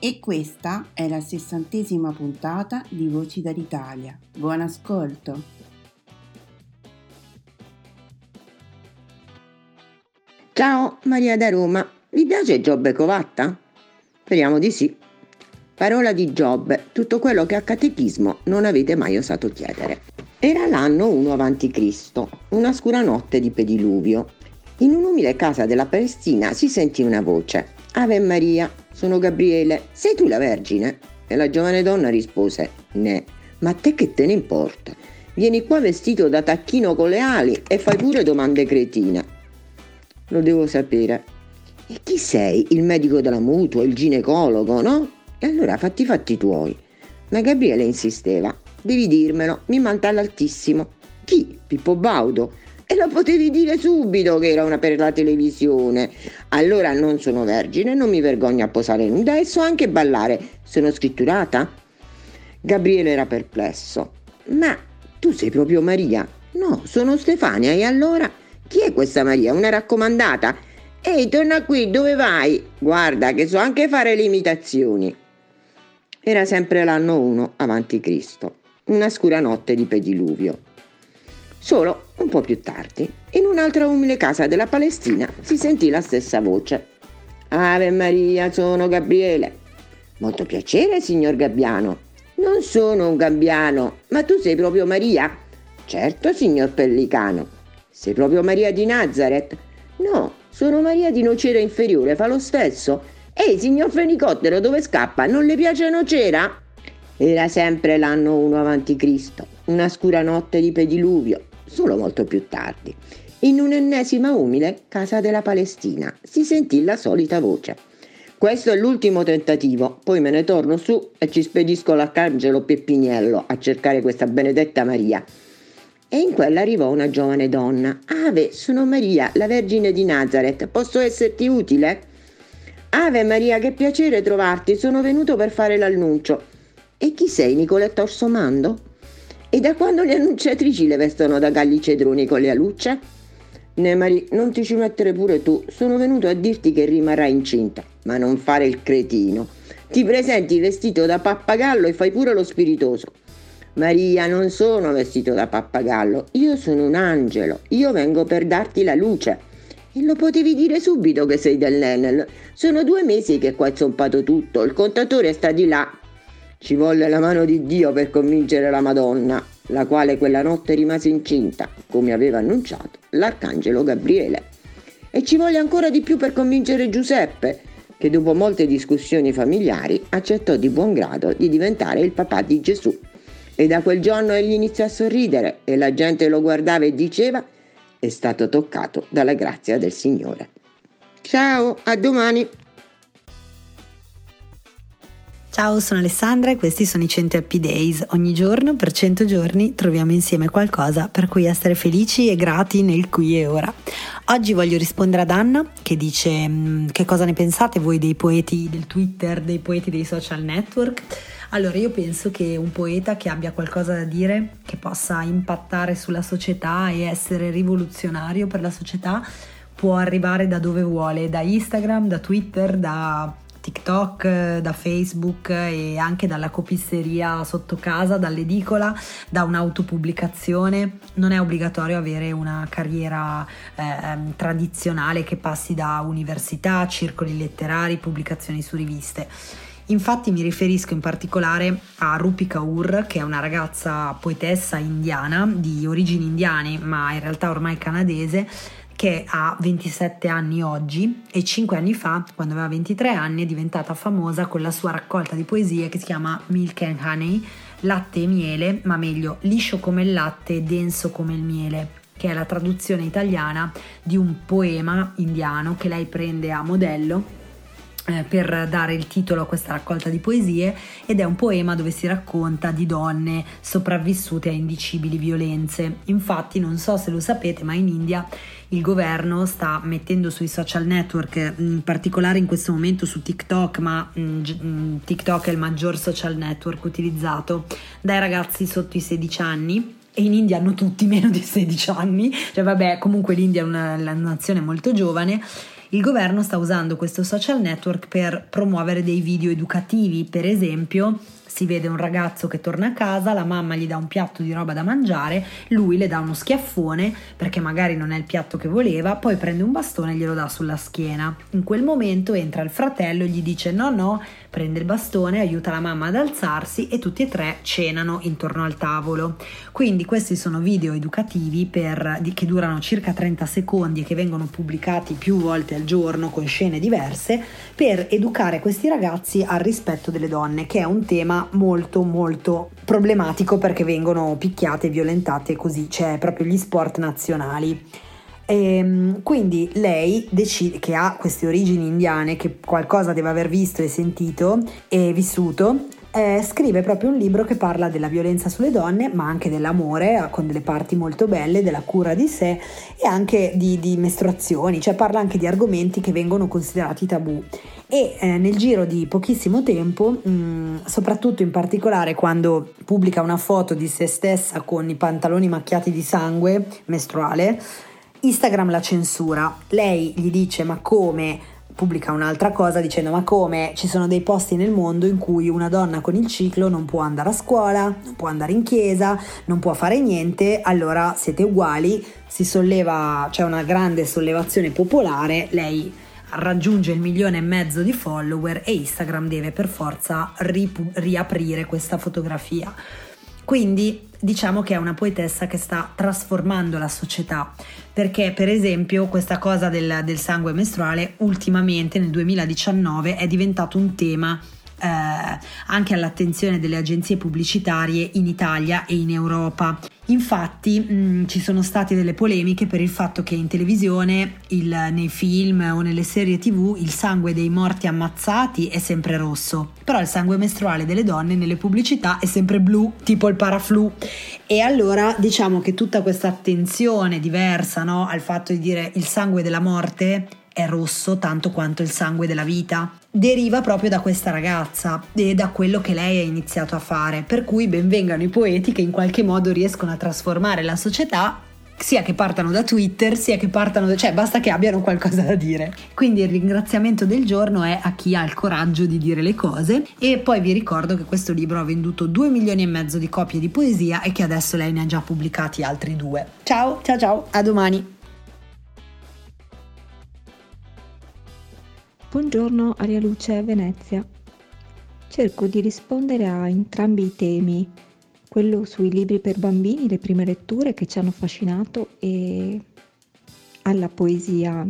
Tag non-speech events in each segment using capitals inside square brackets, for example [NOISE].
E questa è la sessantesima puntata di Voci dall'Italia. Buon ascolto! Ciao, Maria da Roma. Vi piace Giobbe Covatta? Speriamo di sì. Parola di Giobbe, tutto quello che a catechismo non avete mai osato chiedere. Era l'anno 1 a.C., una scura notte di pediluvio. In un'umile casa della Palestina si sentì una voce. Ave Maria, sono Gabriele, sei tu la Vergine? E la giovane donna rispose, ne, ma a te che te ne importa? Vieni qua vestito da tacchino con le ali e fai pure domande cretine. Lo devo sapere. E chi sei? Il medico della mutua, il ginecologo, no? E allora fatti i fatti tuoi. Ma Gabriele insisteva, devi dirmelo, mi manta all'altissimo. Chi? Pippo Baudo? E lo potevi dire subito che era una per la televisione. Allora non sono vergine, non mi vergogno a posare nuda e so anche ballare. Sono scritturata? Gabriele era perplesso. Ma tu sei proprio Maria? No, sono Stefania. E allora chi è questa Maria? Una raccomandata? Ehi, torna qui, dove vai? Guarda che so anche fare le imitazioni. Era sempre l'anno 1 avanti Cristo, una scura notte di pediluvio. Solo un po' più tardi, in un'altra umile casa della Palestina, si sentì la stessa voce. Ave Maria, sono Gabriele. Molto piacere, signor Gabbiano. Non sono un gabbiano, ma tu sei proprio Maria? Certo, signor Pellicano. Sei proprio Maria di Nazareth? No, sono Maria di Nocera Inferiore, fa lo stesso. Ehi, signor Fenicottero, dove scappa? Non le piace Nocera? Era sempre l'anno 1 avanti Cristo, una scura notte di pediluvio, solo molto più tardi. In un'ennesima umile casa della Palestina si sentì la solita voce. Questo è l'ultimo tentativo, poi me ne torno su e ci spedisco l'arcangelo Peppiniello a cercare questa benedetta Maria. E in quella arrivò una giovane donna. Ave, sono Maria, la Vergine di Nazareth, posso esserti utile? Ave Maria, che piacere trovarti, sono venuto per fare l'annuncio. E chi sei, Nicoletta Orsomando? E da quando le annunciatrici le vestono da galli cedroni con le alucce? Nemari, non ti ci mettere pure tu, sono venuto a dirti che rimarrai incinta, ma non fare il cretino. Ti presenti vestito da pappagallo e fai pure lo spiritoso. Maria, non sono vestito da pappagallo, io sono un angelo, io vengo per darti la luce. E lo potevi dire subito che sei dell'Enel. Sono due mesi che qua è zompato tutto, il contatore sta di là. Ci volle la mano di Dio per convincere la Madonna, la quale quella notte rimase incinta, come aveva annunciato l'arcangelo Gabriele. E ci volle ancora di più per convincere Giuseppe, che dopo molte discussioni familiari accettò di buon grado di diventare il papà di Gesù. E da quel giorno egli iniziò a sorridere e la gente lo guardava e diceva è stato toccato dalla grazia del Signore. Ciao, a domani! Ciao, sono Alessandra e questi sono i 100 Happy Days. Ogni giorno per 100 giorni troviamo insieme qualcosa per cui essere felici e grati nel qui e ora. Oggi voglio rispondere ad Anna che dice mm, che cosa ne pensate voi dei poeti del Twitter, dei poeti dei social network. Allora io penso che un poeta che abbia qualcosa da dire, che possa impattare sulla società e essere rivoluzionario per la società, può arrivare da dove vuole, da Instagram, da Twitter, da TikTok, da Facebook e anche dalla copisteria sotto casa, dall'edicola, da un'autopubblicazione. Non è obbligatorio avere una carriera eh, tradizionale che passi da università, circoli letterari, pubblicazioni su riviste. Infatti mi riferisco in particolare a Rupi Kaur, che è una ragazza poetessa indiana di origini indiane, ma in realtà ormai canadese, che ha 27 anni oggi e 5 anni fa, quando aveva 23 anni, è diventata famosa con la sua raccolta di poesie che si chiama Milk and Honey, latte e miele, ma meglio, liscio come il latte e denso come il miele che è la traduzione italiana di un poema indiano che lei prende a modello per dare il titolo a questa raccolta di poesie ed è un poema dove si racconta di donne sopravvissute a indicibili violenze. Infatti non so se lo sapete ma in India il governo sta mettendo sui social network, in particolare in questo momento su TikTok, ma mm, mm, TikTok è il maggior social network utilizzato dai ragazzi sotto i 16 anni e in India hanno tutti [LAUGHS] meno di 16 anni, cioè vabbè comunque l'India è una, una nazione molto giovane il governo sta usando questo social network per promuovere dei video educativi, per esempio si vede un ragazzo che torna a casa, la mamma gli dà un piatto di roba da mangiare, lui le dà uno schiaffone perché magari non è il piatto che voleva, poi prende un bastone e glielo dà sulla schiena. In quel momento entra il fratello e gli dice no no, prende il bastone, aiuta la mamma ad alzarsi e tutti e tre cenano intorno al tavolo. Quindi questi sono video educativi per, che durano circa 30 secondi e che vengono pubblicati più volte al giorno con scene diverse per educare questi ragazzi al rispetto delle donne, che è un tema molto molto problematico perché vengono picchiate e violentate così, cioè proprio gli sport nazionali. E, ehm, quindi lei decide che ha queste origini indiane, che qualcosa deve aver visto e sentito e vissuto, eh, scrive proprio un libro che parla della violenza sulle donne, ma anche dell'amore, con delle parti molto belle, della cura di sé e anche di, di mestruazioni, cioè parla anche di argomenti che vengono considerati tabù. E eh, nel giro di pochissimo tempo, mh, mm, soprattutto in particolare quando pubblica una foto di se stessa con i pantaloni macchiati di sangue mestruale, Instagram la censura. Lei gli dice ma come? Pubblica un'altra cosa dicendo ma come? Ci sono dei posti nel mondo in cui una donna con il ciclo non può andare a scuola, non può andare in chiesa, non può fare niente, allora siete uguali, si solleva, c'è una grande sollevazione popolare, lei raggiunge il milione e mezzo di follower e Instagram deve per forza ripu- riaprire questa fotografia. Quindi diciamo che è una poetessa che sta trasformando la società, perché per esempio questa cosa del, del sangue mestruale ultimamente nel 2019 è diventato un tema eh, anche all'attenzione delle agenzie pubblicitarie in Italia e in Europa. Infatti mh, mm, ci sono state delle polemiche per il fatto che in televisione, il, nei film o nelle serie tv il sangue dei morti ammazzati è sempre rosso, però il sangue mestruale delle donne nelle pubblicità è sempre blu, tipo il paraflu. E allora diciamo che tutta questa attenzione diversa no, al fatto di dire il sangue della morte è rosso tanto quanto il sangue della vita. Deriva proprio da questa ragazza e da quello che lei ha iniziato a fare, per cui benvengano i poeti che in qualche modo riescono a trasformare la società sia che partano da Twitter, sia che partano da... cioè basta che abbiano qualcosa da dire. Quindi il ringraziamento del giorno è a chi ha il coraggio di dire le cose e poi vi ricordo che questo libro ha venduto 2 milioni e mezzo di copie di poesia e che adesso lei ne ha già pubblicati altri due. Ciao, ciao ciao, a domani! Buongiorno Aria Luce Venezia. Cerco di rispondere a entrambi i temi, quello sui libri per bambini, le prime letture che ci hanno affascinato e alla poesia.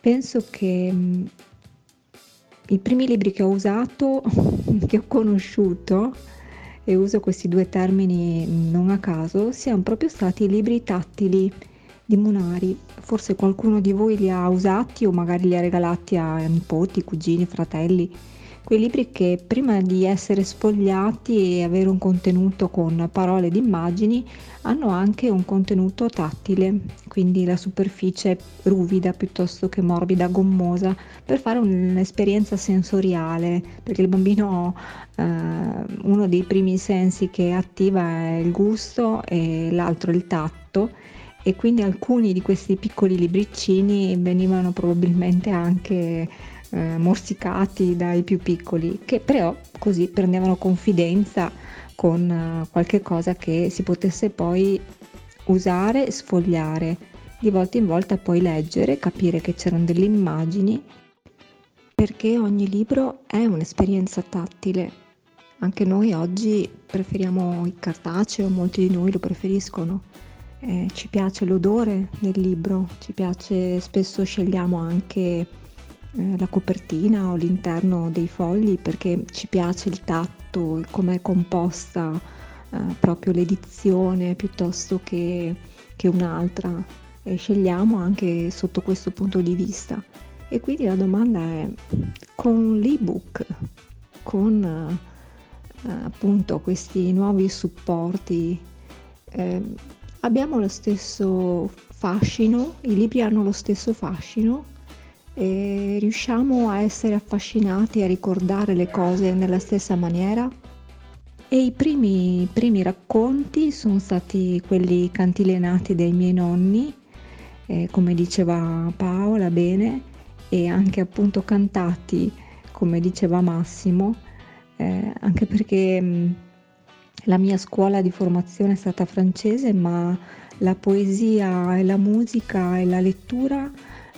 Penso che mm, i primi libri che ho usato, [LAUGHS] che ho conosciuto, e uso questi due termini non a caso, siano proprio stati i libri tattili di Munari. Forse qualcuno di voi li ha usati o magari li ha regalati a nipoti, cugini, fratelli. Quei libri che prima di essere sfogliati e avere un contenuto con parole ed immagini hanno anche un contenuto tattile, quindi la superficie ruvida piuttosto che morbida, gommosa, per fare un'esperienza sensoriale, perché il bambino eh, uno dei primi sensi che attiva è il gusto e l'altro il tatto e quindi alcuni di questi piccoli libriccini venivano probabilmente anche eh, morsicati dai più piccoli, che però così prendevano confidenza con eh, qualche cosa che si potesse poi usare, sfogliare, di volta in volta poi leggere, capire che c'erano delle immagini, perché ogni libro è un'esperienza tattile. Anche noi oggi preferiamo il cartaceo, molti di noi lo preferiscono. Eh, ci piace l'odore del libro, ci piace, spesso scegliamo anche eh, la copertina o l'interno dei fogli perché ci piace il tatto, come è composta eh, proprio l'edizione piuttosto che, che un'altra e scegliamo anche sotto questo punto di vista. E quindi la domanda è con l'ebook, con eh, appunto questi nuovi supporti, eh, abbiamo lo stesso fascino, i libri hanno lo stesso fascino e riusciamo a essere affascinati a ricordare le cose nella stessa maniera? E i primi, primi racconti sono stati quelli cantilenati dai miei nonni, eh, come diceva Paola bene, e anche appunto cantati, come diceva Massimo, eh, anche perché mh, la mia scuola di formazione è stata francese, ma la poesia e la musica e la lettura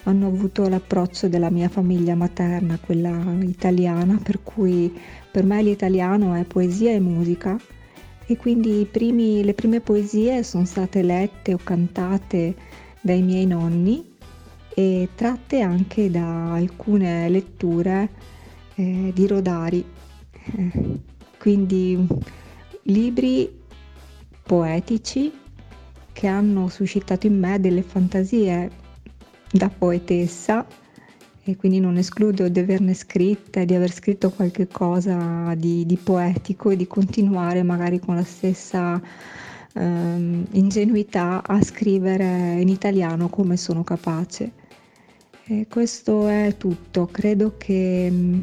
hanno avuto l'approccio della mia famiglia materna, quella italiana, per cui per me l'italiano è poesia e musica. E quindi primi, le prime poesie sono state lette o cantate dai miei nonni e tratte anche da alcune letture eh, di Rodari, eh, quindi libri poetici che hanno suscitato in me delle fantasie da poetessa e quindi non escludo di averne scritte, di aver scritto qualche cosa di, di poetico e di continuare magari con la stessa ehm, ingenuità a scrivere in italiano come sono capace. E questo è tutto, credo che mm,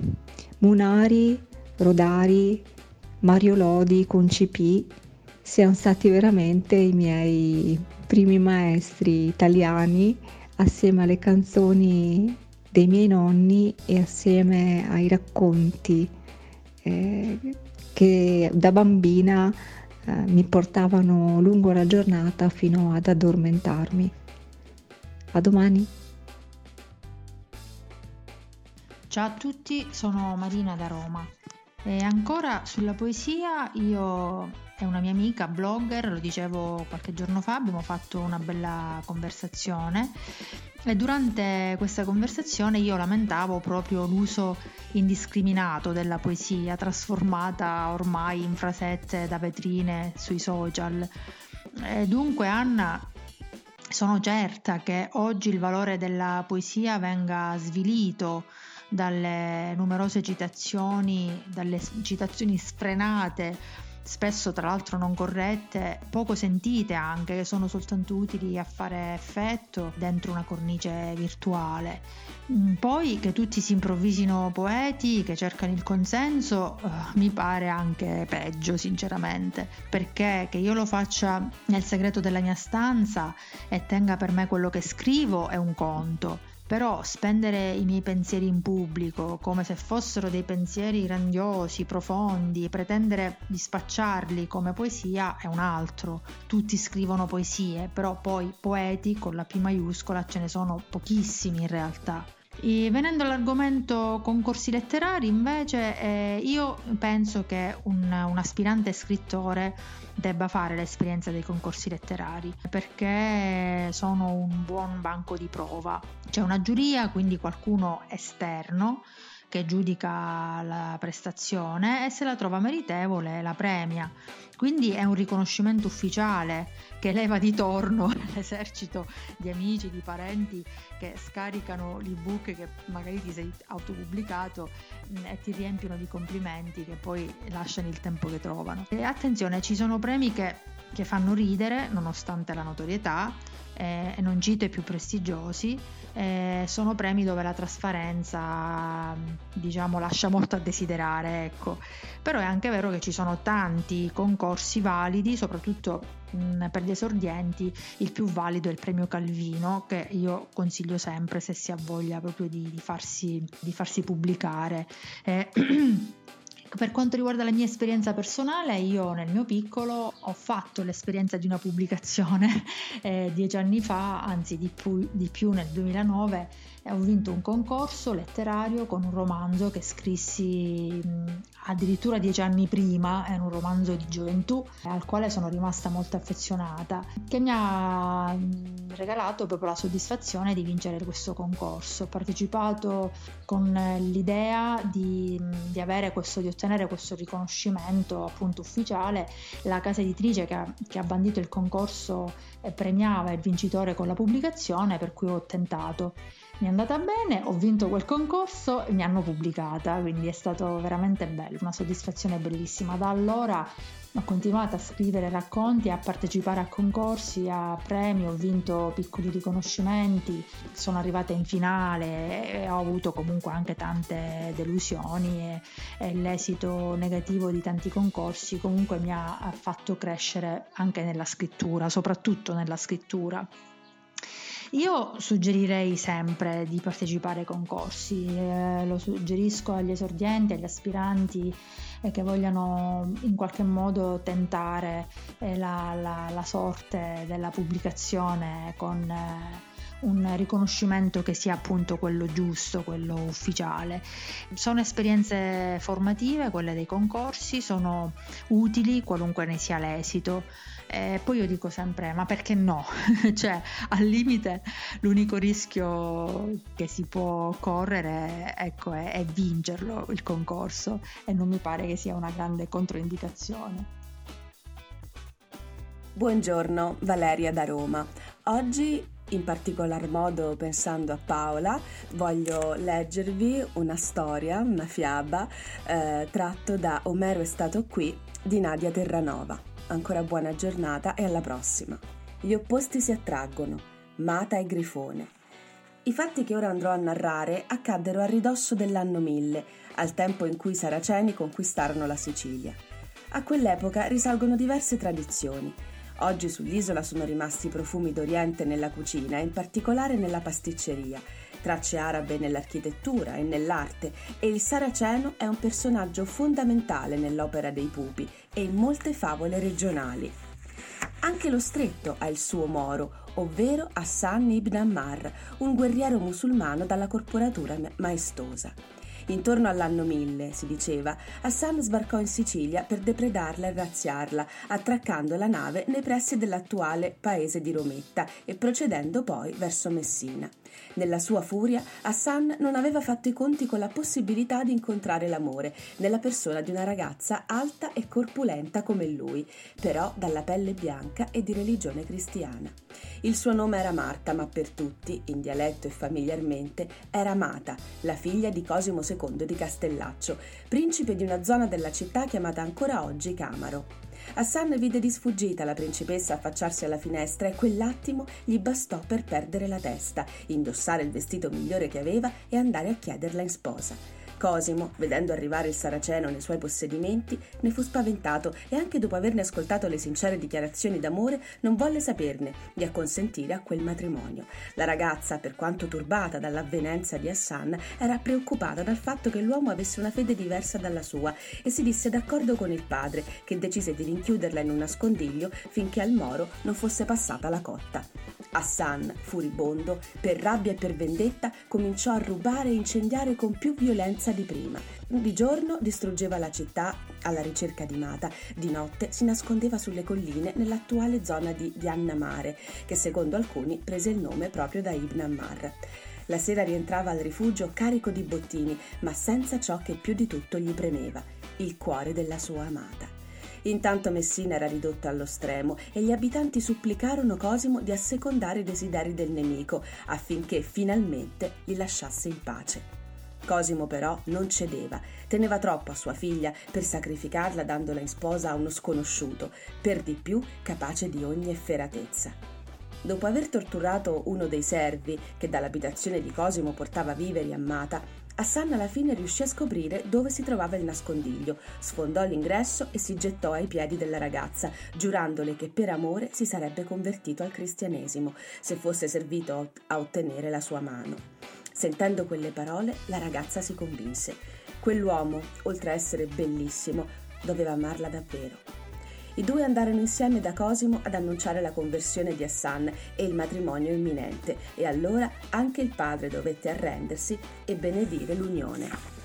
Munari, Rodari, Mario Lodi con CP siano stati veramente i miei primi maestri italiani assieme alle canzoni dei miei nonni e assieme ai racconti eh, che da bambina eh, mi portavano lungo la giornata fino ad addormentarmi. A domani! Ciao a tutti, sono Marina da Roma. E ancora sulla poesia, io e una mia amica blogger, lo dicevo qualche giorno fa, abbiamo fatto una bella conversazione e durante questa conversazione io lamentavo proprio l'uso indiscriminato della poesia, trasformata ormai in frasette da vetrine sui social. E dunque Anna sono certa che oggi il valore della poesia venga svilito dalle numerose citazioni, dalle citazioni sfrenate, spesso tra l'altro non corrette, poco sentite anche, che sono soltanto utili a fare effetto dentro una cornice virtuale. Mm, poi che tutti si improvvisino poeti, che cercano il consenso, uh, mi pare anche peggio sinceramente, perché che io lo faccia nel segreto della mia stanza e tenga per me quello che scrivo è un conto però spendere i miei pensieri in pubblico come se fossero dei pensieri grandiosi, profondi, pretendere di spacciarli come poesia è un altro. Tutti scrivono poesie, però poi poeti con la P maiuscola ce ne sono pochissimi in realtà. E venendo all'argomento concorsi letterari, invece, eh, io penso che un, un, aspirante scrittore debba fare l'esperienza dei concorsi letterari perché sono un buon banco di prova. C'è una giuria, quindi qualcuno esterno che giudica la prestazione e se la trova meritevole la premia. Quindi è un riconoscimento ufficiale che leva di torno [LAUGHS] l'esercito di amici, di parenti che scaricano l'ebook che magari ti sei autopubblicato mm, e ti riempiono di complimenti che poi lasciano il tempo che trovano. E attenzione, ci sono premi che, che fanno ridere nonostante la notorietà eh, non cito i più prestigiosi, eh, sono premi dove la trasparenza diciamo lascia molto a desiderare, ecco. Però è anche vero che ci sono tanti concorsi validi, soprattutto mh, per gli esordienti, il più valido è il premio Calvino, che io consiglio sempre se si ha voglia proprio di, di, farsi, di farsi, pubblicare. Eh, [CLEARS THROAT] Per quanto riguarda la mia esperienza personale, io nel mio piccolo ho fatto l'esperienza di una pubblicazione [LAUGHS] eh, dieci anni fa, anzi di più, di più nel 2009, ho vinto un concorso letterario con un romanzo che scrissi addirittura dieci anni prima, è un romanzo di gioventù al quale sono rimasta molto affezionata, che mi ha regalato proprio la soddisfazione di vincere questo concorso. Ho partecipato con l'idea di, di, avere questo, di ottenere questo riconoscimento appunto ufficiale. La casa editrice che ha, che ha bandito il concorso eh, premiava il vincitore con la pubblicazione, per cui ho tentato mi è andata bene, ho vinto quel concorso e mi hanno pubblicata, quindi è stato veramente bello, una soddisfazione bellissima. Da allora ho continuato a scrivere racconti, a partecipare a concorsi, a premi, ho vinto piccoli riconoscimenti, sono arrivata in finale e ho avuto comunque anche tante delusioni e, e l'esito negativo di tanti concorsi comunque mi ha fatto crescere anche nella scrittura, soprattutto nella scrittura. Io suggerirei sempre di partecipare ai concorsi, eh, lo suggerisco agli esordienti, agli aspiranti eh, che vogliano in qualche modo tentare eh, la, la, la, sorte della pubblicazione con eh, un riconoscimento che sia appunto quello giusto, quello ufficiale. Sono esperienze formative, quelle dei concorsi, sono utili qualunque ne sia l'esito. E poi io dico sempre, ma perché no? [LAUGHS] cioè, al limite, l'unico rischio che si può correre ecco, è, è vincerlo il concorso e non mi pare che sia una grande controindicazione. Buongiorno, Valeria da Roma. Oggi in particolar modo pensando a Paola, voglio leggervi una storia, una fiaba, eh, tratto da Omero è stato qui di Nadia Terranova. Ancora buona giornata e alla prossima. Gli opposti si attraggono, Mata e Grifone. I fatti che ora andrò a narrare accaddero a ridosso dell'anno 1000, al tempo in cui i Saraceni conquistarono la Sicilia. A quell'epoca risalgono diverse tradizioni. Oggi sull'isola sono rimasti profumi d'Oriente nella cucina in particolare nella pasticceria, tracce arabe nell'architettura e nell'arte e il saraceno è un personaggio fondamentale nell'opera dei pupi e in molte favole regionali. Anche lo stretto ha il suo moro, ovvero Hassan ibn Ammar, un guerriero musulmano dalla corporatura maestosa. Intorno all'anno 1000, si diceva, Hassan sbarcò in Sicilia per depredarla e razziarla, attraccando la nave nei pressi dell'attuale paese di Rometta e procedendo poi verso Messina. Nella sua furia, Hassan non aveva fatto i conti con la possibilità di incontrare l'amore nella persona di una ragazza alta e corpulenta come lui, però dalla pelle bianca e di religione cristiana. Il suo nome era Marta, ma per tutti, in dialetto e familiarmente, era Mata, la figlia di Cosimo II di Castellaccio, principe di una zona della città chiamata ancora oggi Camaro. Hassan vide di sfuggita la principessa affacciarsi alla finestra e quell'attimo gli bastò per perdere la testa, indossare il vestito migliore che aveva e andare a chiederla in sposa. Cosimo, vedendo arrivare il saraceno nei suoi possedimenti, ne fu spaventato e anche dopo averne ascoltato le sincere dichiarazioni d'amore non volle saperne di acconsentire a quel matrimonio. La ragazza, per quanto turbata dall'avvenenza di Hassan, era preoccupata dal fatto che l'uomo avesse una fede diversa dalla sua e si disse d'accordo con il padre, che decise di rinchiuderla in un nascondiglio finché al moro non fosse passata la cotta. Hassan, furibondo, per rabbia e per vendetta, cominciò a rubare e incendiare con più violenza di prima. Di giorno distruggeva la città alla ricerca di Mata, di notte si nascondeva sulle colline nell'attuale zona di Diannamare, che secondo alcuni prese il nome proprio da Ibn Ammar. La sera rientrava al rifugio carico di bottini, ma senza ciò che più di tutto gli premeva, il cuore della sua amata. Intanto Messina era ridotta allo stremo e gli abitanti supplicarono Cosimo di assecondare i desideri del nemico affinché finalmente li lasciasse in pace. Cosimo però non cedeva, teneva troppo a sua figlia per sacrificarla dandola in sposa a uno sconosciuto, per di più capace di ogni efferatezza. Dopo aver torturato uno dei servi che dall'abitazione di Cosimo portava viveri a Mata, Hassan alla fine riuscì a scoprire dove si trovava il nascondiglio, sfondò l'ingresso e si gettò ai piedi della ragazza, giurandole che per amore si sarebbe convertito al cristianesimo se fosse servito a ottenere la sua mano. Sentendo quelle parole, la ragazza si convinse. Quell'uomo, oltre a essere bellissimo, doveva amarla davvero. I due andarono insieme da Cosimo ad annunciare la conversione di Hassan e il matrimonio imminente e allora anche il padre dovette arrendersi e benedire l'unione.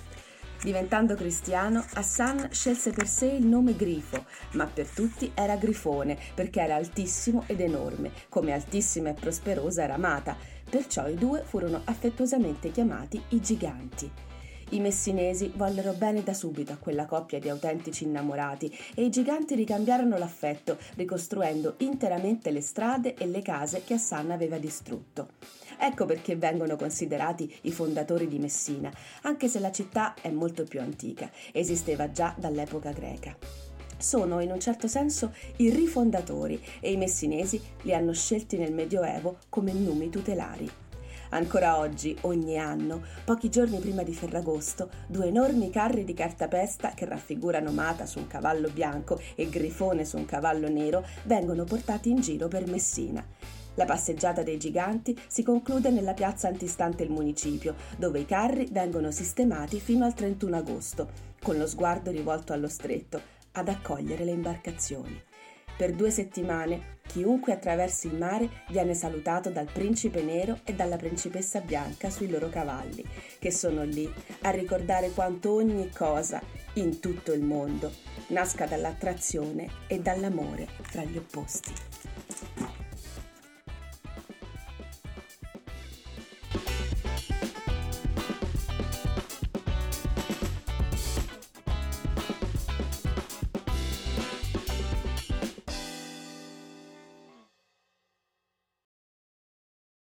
Diventando cristiano, Hassan scelse per sé il nome Grifo, ma per tutti era Grifone perché era altissimo ed enorme, come altissima e prosperosa era Mata, perciò i due furono affettuosamente chiamati i giganti. I messinesi vollero bene da subito a quella coppia di autentici innamorati e i giganti ricambiarono l'affetto, ricostruendo interamente le strade e le case che Hassan aveva distrutto. Ecco perché vengono considerati i fondatori di Messina, anche se la città è molto più antica, esisteva già dall'epoca greca sono in un certo senso i rifondatori e i messinesi li hanno scelti nel Medioevo come numi tutelari. Ancora oggi, ogni anno, pochi giorni prima di Ferragosto, due enormi carri di cartapesta che raffigurano Mata su un cavallo bianco e Grifone su un cavallo nero vengono portati in giro per Messina. La passeggiata dei giganti si conclude nella piazza antistante il municipio, dove i carri vengono sistemati fino al 31 agosto, con lo sguardo rivolto allo stretto, ad accogliere le imbarcazioni. Per due settimane chiunque attraversi il mare viene salutato dal principe nero e dalla principessa bianca sui loro cavalli, che sono lì a ricordare quanto ogni cosa in tutto il mondo nasca dall'attrazione e dall'amore tra gli opposti.